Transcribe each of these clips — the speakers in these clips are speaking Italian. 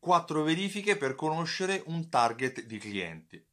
Quattro verifiche per conoscere un target di clienti.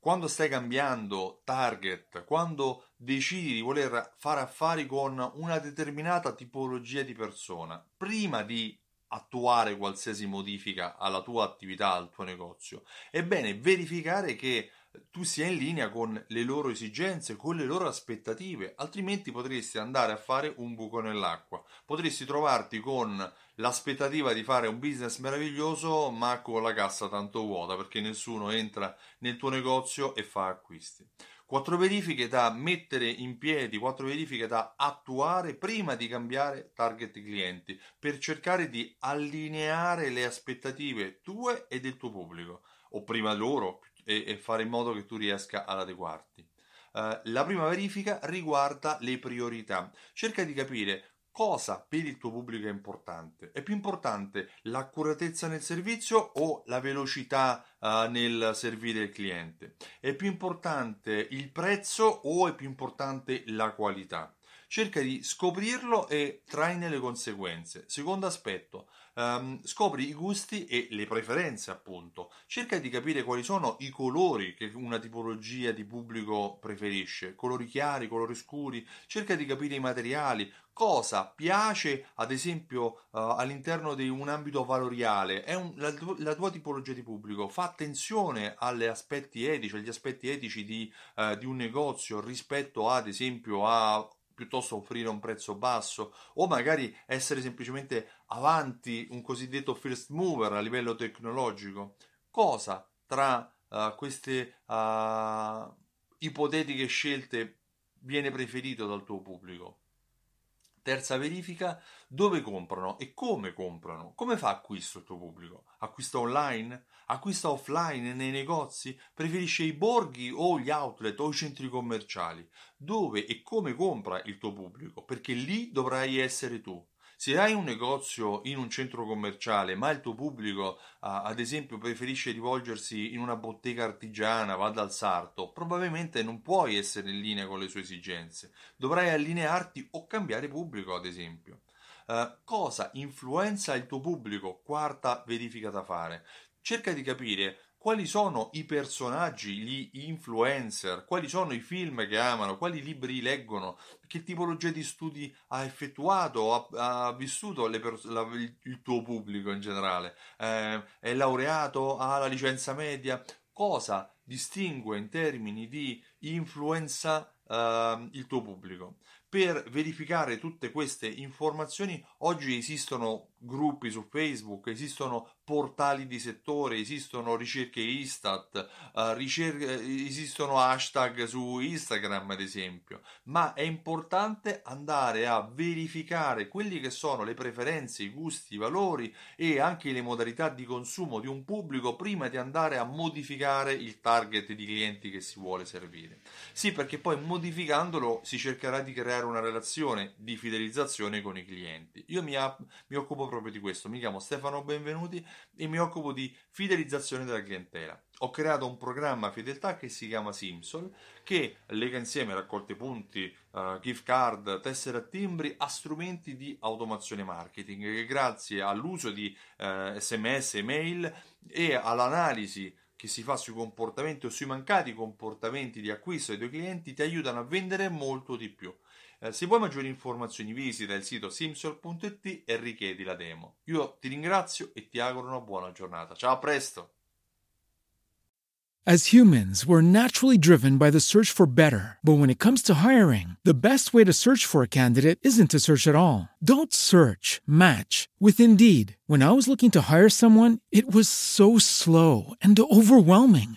Quando stai cambiando target, quando decidi di voler fare affari con una determinata tipologia di persona, prima di attuare qualsiasi modifica alla tua attività, al tuo negozio, è bene verificare che tu sia in linea con le loro esigenze, con le loro aspettative, altrimenti potresti andare a fare un buco nell'acqua. Potresti trovarti con l'aspettativa di fare un business meraviglioso, ma con la cassa tanto vuota, perché nessuno entra nel tuo negozio e fa acquisti. Quattro verifiche da mettere in piedi, quattro verifiche da attuare prima di cambiare target clienti, per cercare di allineare le aspettative tue e del tuo pubblico, o prima loro, e, e fare in modo che tu riesca ad adeguarti. Uh, la prima verifica riguarda le priorità. Cerca di capire cosa per il tuo pubblico è importante. È più importante l'accuratezza nel servizio o la velocità uh, nel servire il cliente? È più importante il prezzo o è più importante la qualità? Cerca di scoprirlo e traine le conseguenze. Secondo aspetto, um, scopri i gusti e le preferenze, appunto. Cerca di capire quali sono i colori che una tipologia di pubblico preferisce, colori chiari, colori scuri. Cerca di capire i materiali, cosa piace ad esempio uh, all'interno di un ambito valoriale, è un, la, la, tua tipologia di pubblico, fa attenzione agli aspetti etici, agli aspetti etici di, uh, di un negozio rispetto ad esempio a piuttosto offrire un prezzo basso o magari essere semplicemente avanti un cosiddetto first mover a livello tecnologico. Cosa tra uh, queste uh, ipotetiche scelte viene preferito dal tuo pubblico? Terza verifica, dove comprano e come comprano? Come fa acquisto il tuo pubblico? Acquista online? Acquista offline nei negozi? Preferisce i borghi o gli outlet o i centri commerciali? Dove e come compra il tuo pubblico? Perché lì dovrai essere tu. Se hai un negozio in un centro commerciale, ma il tuo pubblico, ad esempio, preferisce rivolgersi in una bottega artigiana, va dal sarto, probabilmente non puoi essere in linea con le sue esigenze. Dovrai allinearti o cambiare pubblico, ad esempio. Uh, cosa influenza il tuo pubblico? Quarta verifica da fare. Cerca di capire quali sono i personaggi, gli influencer, quali sono i film che amano, quali libri leggono, che tipologia di studi ha effettuato, ha, ha vissuto pers- la, il tuo pubblico in generale, eh, è laureato, ha la licenza media, cosa distingue in termini di influenza eh, il tuo pubblico. Per verificare tutte queste informazioni oggi esistono gruppi su Facebook, esistono portali di settore, esistono ricerche Istat, uh, ricerche, esistono hashtag su Instagram ad esempio, ma è importante andare a verificare quelli che sono le preferenze, i gusti, i valori e anche le modalità di consumo di un pubblico prima di andare a modificare il target di clienti che si vuole servire. Sì, perché poi modificandolo si cercherà di creare una relazione di fidelizzazione con i clienti. Io mi, mi occupo proprio di questo. Mi chiamo Stefano Benvenuti e mi occupo di fidelizzazione della clientela. Ho creato un programma fedeltà che si chiama Simsol che lega insieme raccolte punti, uh, gift card, tessere a timbri a strumenti di automazione marketing che grazie all'uso di uh, sms, email e all'analisi che si fa sui comportamenti o sui mancati comportamenti di acquisto dei tuoi clienti ti aiutano a vendere molto di più. Eh, se vuoi maggiori informazioni visita il sito simsol.it e richiedi la demo. Io ti ringrazio e ti auguro una buona giornata. Ciao, a presto! As humans, we're naturally driven by the search for better. But when it comes to hiring, the best way to search for a candidate isn't to search at all. Don't search, match with Indeed. When I was looking to hire someone, it was so slow and overwhelming.